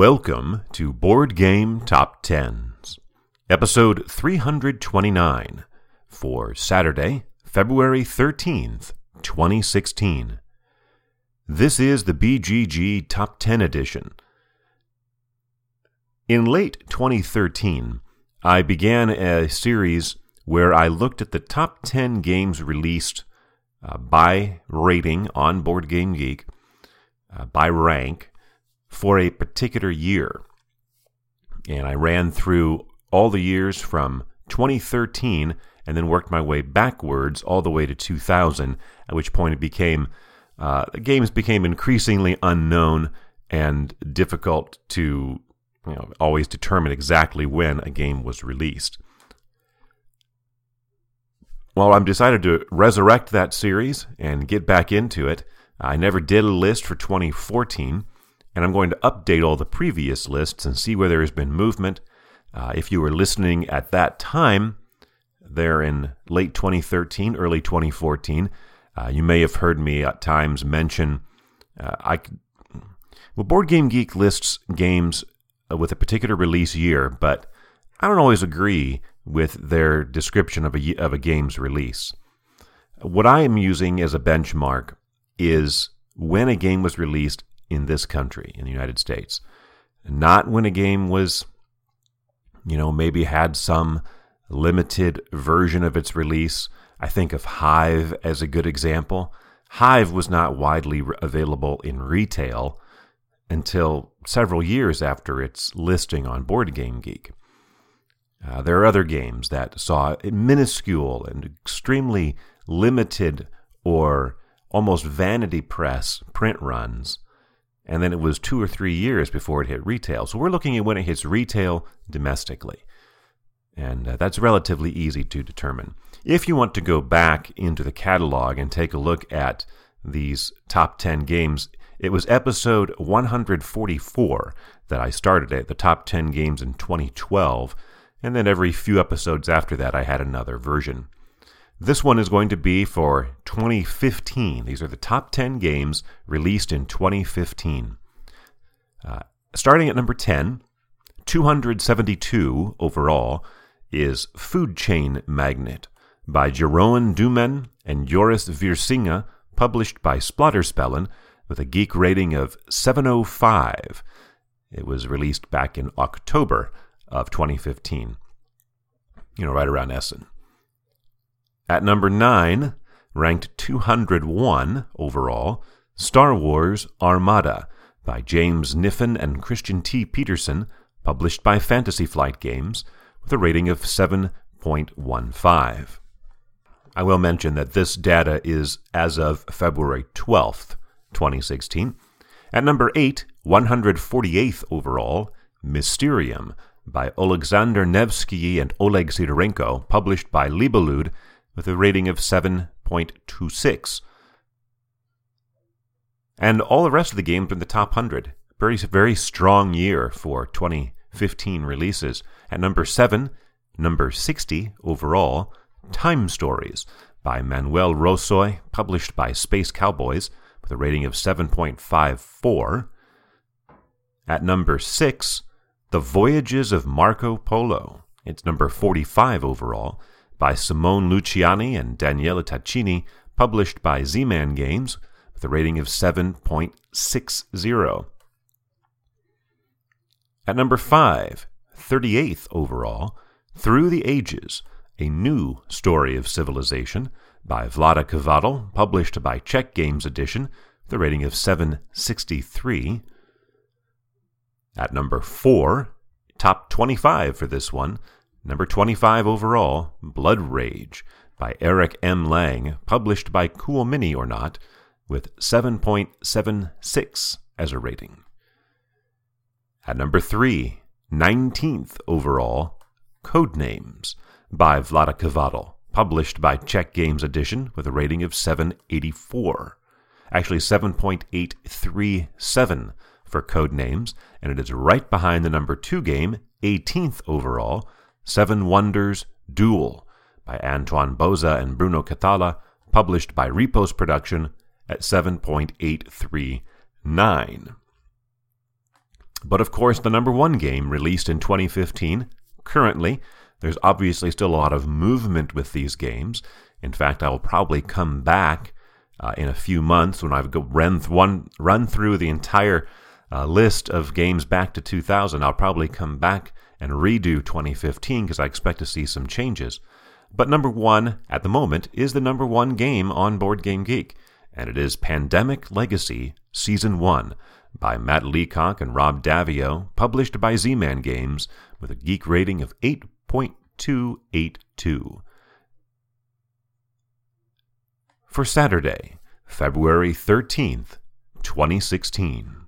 Welcome to Board Game Top Tens, episode 329 for Saturday, February 13th, 2016. This is the BGG Top 10 edition. In late 2013, I began a series where I looked at the top 10 games released uh, by rating on Board Game Geek, uh, by rank, for a particular year. And I ran through all the years from 2013 and then worked my way backwards all the way to 2000, at which point it became uh, games became increasingly unknown and difficult to you know, always determine exactly when a game was released. Well, I'm decided to resurrect that series and get back into it. I never did a list for 2014, and I'm going to update all the previous lists and see where there has been movement. Uh, if you were listening at that time, there in late 2013, early 2014, uh, you may have heard me at times mention uh, I. Well, Board Game Geek lists games uh, with a particular release year, but I don't always agree with their description of a of a game's release. What I am using as a benchmark is when a game was released in this country, in the United States. Not when a game was, you know, maybe had some limited version of its release. I think of Hive as a good example. Hive was not widely available in retail until several years after its listing on Board Game Geek. Uh, there are other games that saw minuscule and extremely limited or almost vanity press print runs and then it was two or three years before it hit retail. So we're looking at when it hits retail domestically. And uh, that's relatively easy to determine. If you want to go back into the catalog and take a look at these top 10 games, it was episode 144 that I started at the top 10 games in 2012. And then every few episodes after that, I had another version. This one is going to be for 2015. These are the top 10 games released in 2015. Uh, starting at number 10, 272 overall, is Food Chain Magnate by Jeroen Doumen and Joris Wiersinga, published by Splotter Spellen with a geek rating of 705. It was released back in October of 2015. You know, right around Essen. At number 9, ranked 201 overall, Star Wars Armada by James Kniffen and Christian T. Petersen, published by Fantasy Flight Games, with a rating of 7.15. I will mention that this data is as of February 12th, 2016. At number 8, 148th overall, Mysterium by Alexander Nevsky and Oleg Sidorenko, published by Libellude with a rating of 7.26. And all the rest of the games in the top 100. Very, very strong year for 2015 releases. At number 7, number 60 overall, Time Stories by Manuel Rozoy, published by Space Cowboys, with a rating of 7.54. At number 6, The Voyages of Marco Polo. It's number 45 overall, by Simone Luciani and Daniele Tacchini, published by Z Man Games, with a rating of 7.60. At number 5, 38th overall, Through the Ages, a new story of civilization by Chvátil, published by Czech Games Edition, a rating of 763. At number 4, top 25 for this one, Number 25 overall, Blood Rage by Eric M. Lang, published by Cool Mini or Not, with 7.76 as a rating. At number 3, 19th overall, Codenames by Chvátil, published by Czech Games Edition with a rating of 784. Actually, 7.837 for Codenames, and it is right behind the number 2 game, 18th overall, Seven Wonders Duel by Antoine Bauza and Bruno Cathala, published by Repos Production at 7.839. But of course, the number one game released in 2015, currently, there's obviously still a lot of movement with these games. In fact, I will probably come back uh, in a few months when I've run, th- one, run through the entire uh, list of games back to 2000. I'll probably come back and redo 2015 because I expect to see some changes. But number one at the moment is the number one game on Board Game Geek, and it is Pandemic Legacy Season 1 by Matt Leacock and Rob Daviau, published by Z Man Games with a geek rating of 8.282. For Saturday, February 13th, 2016.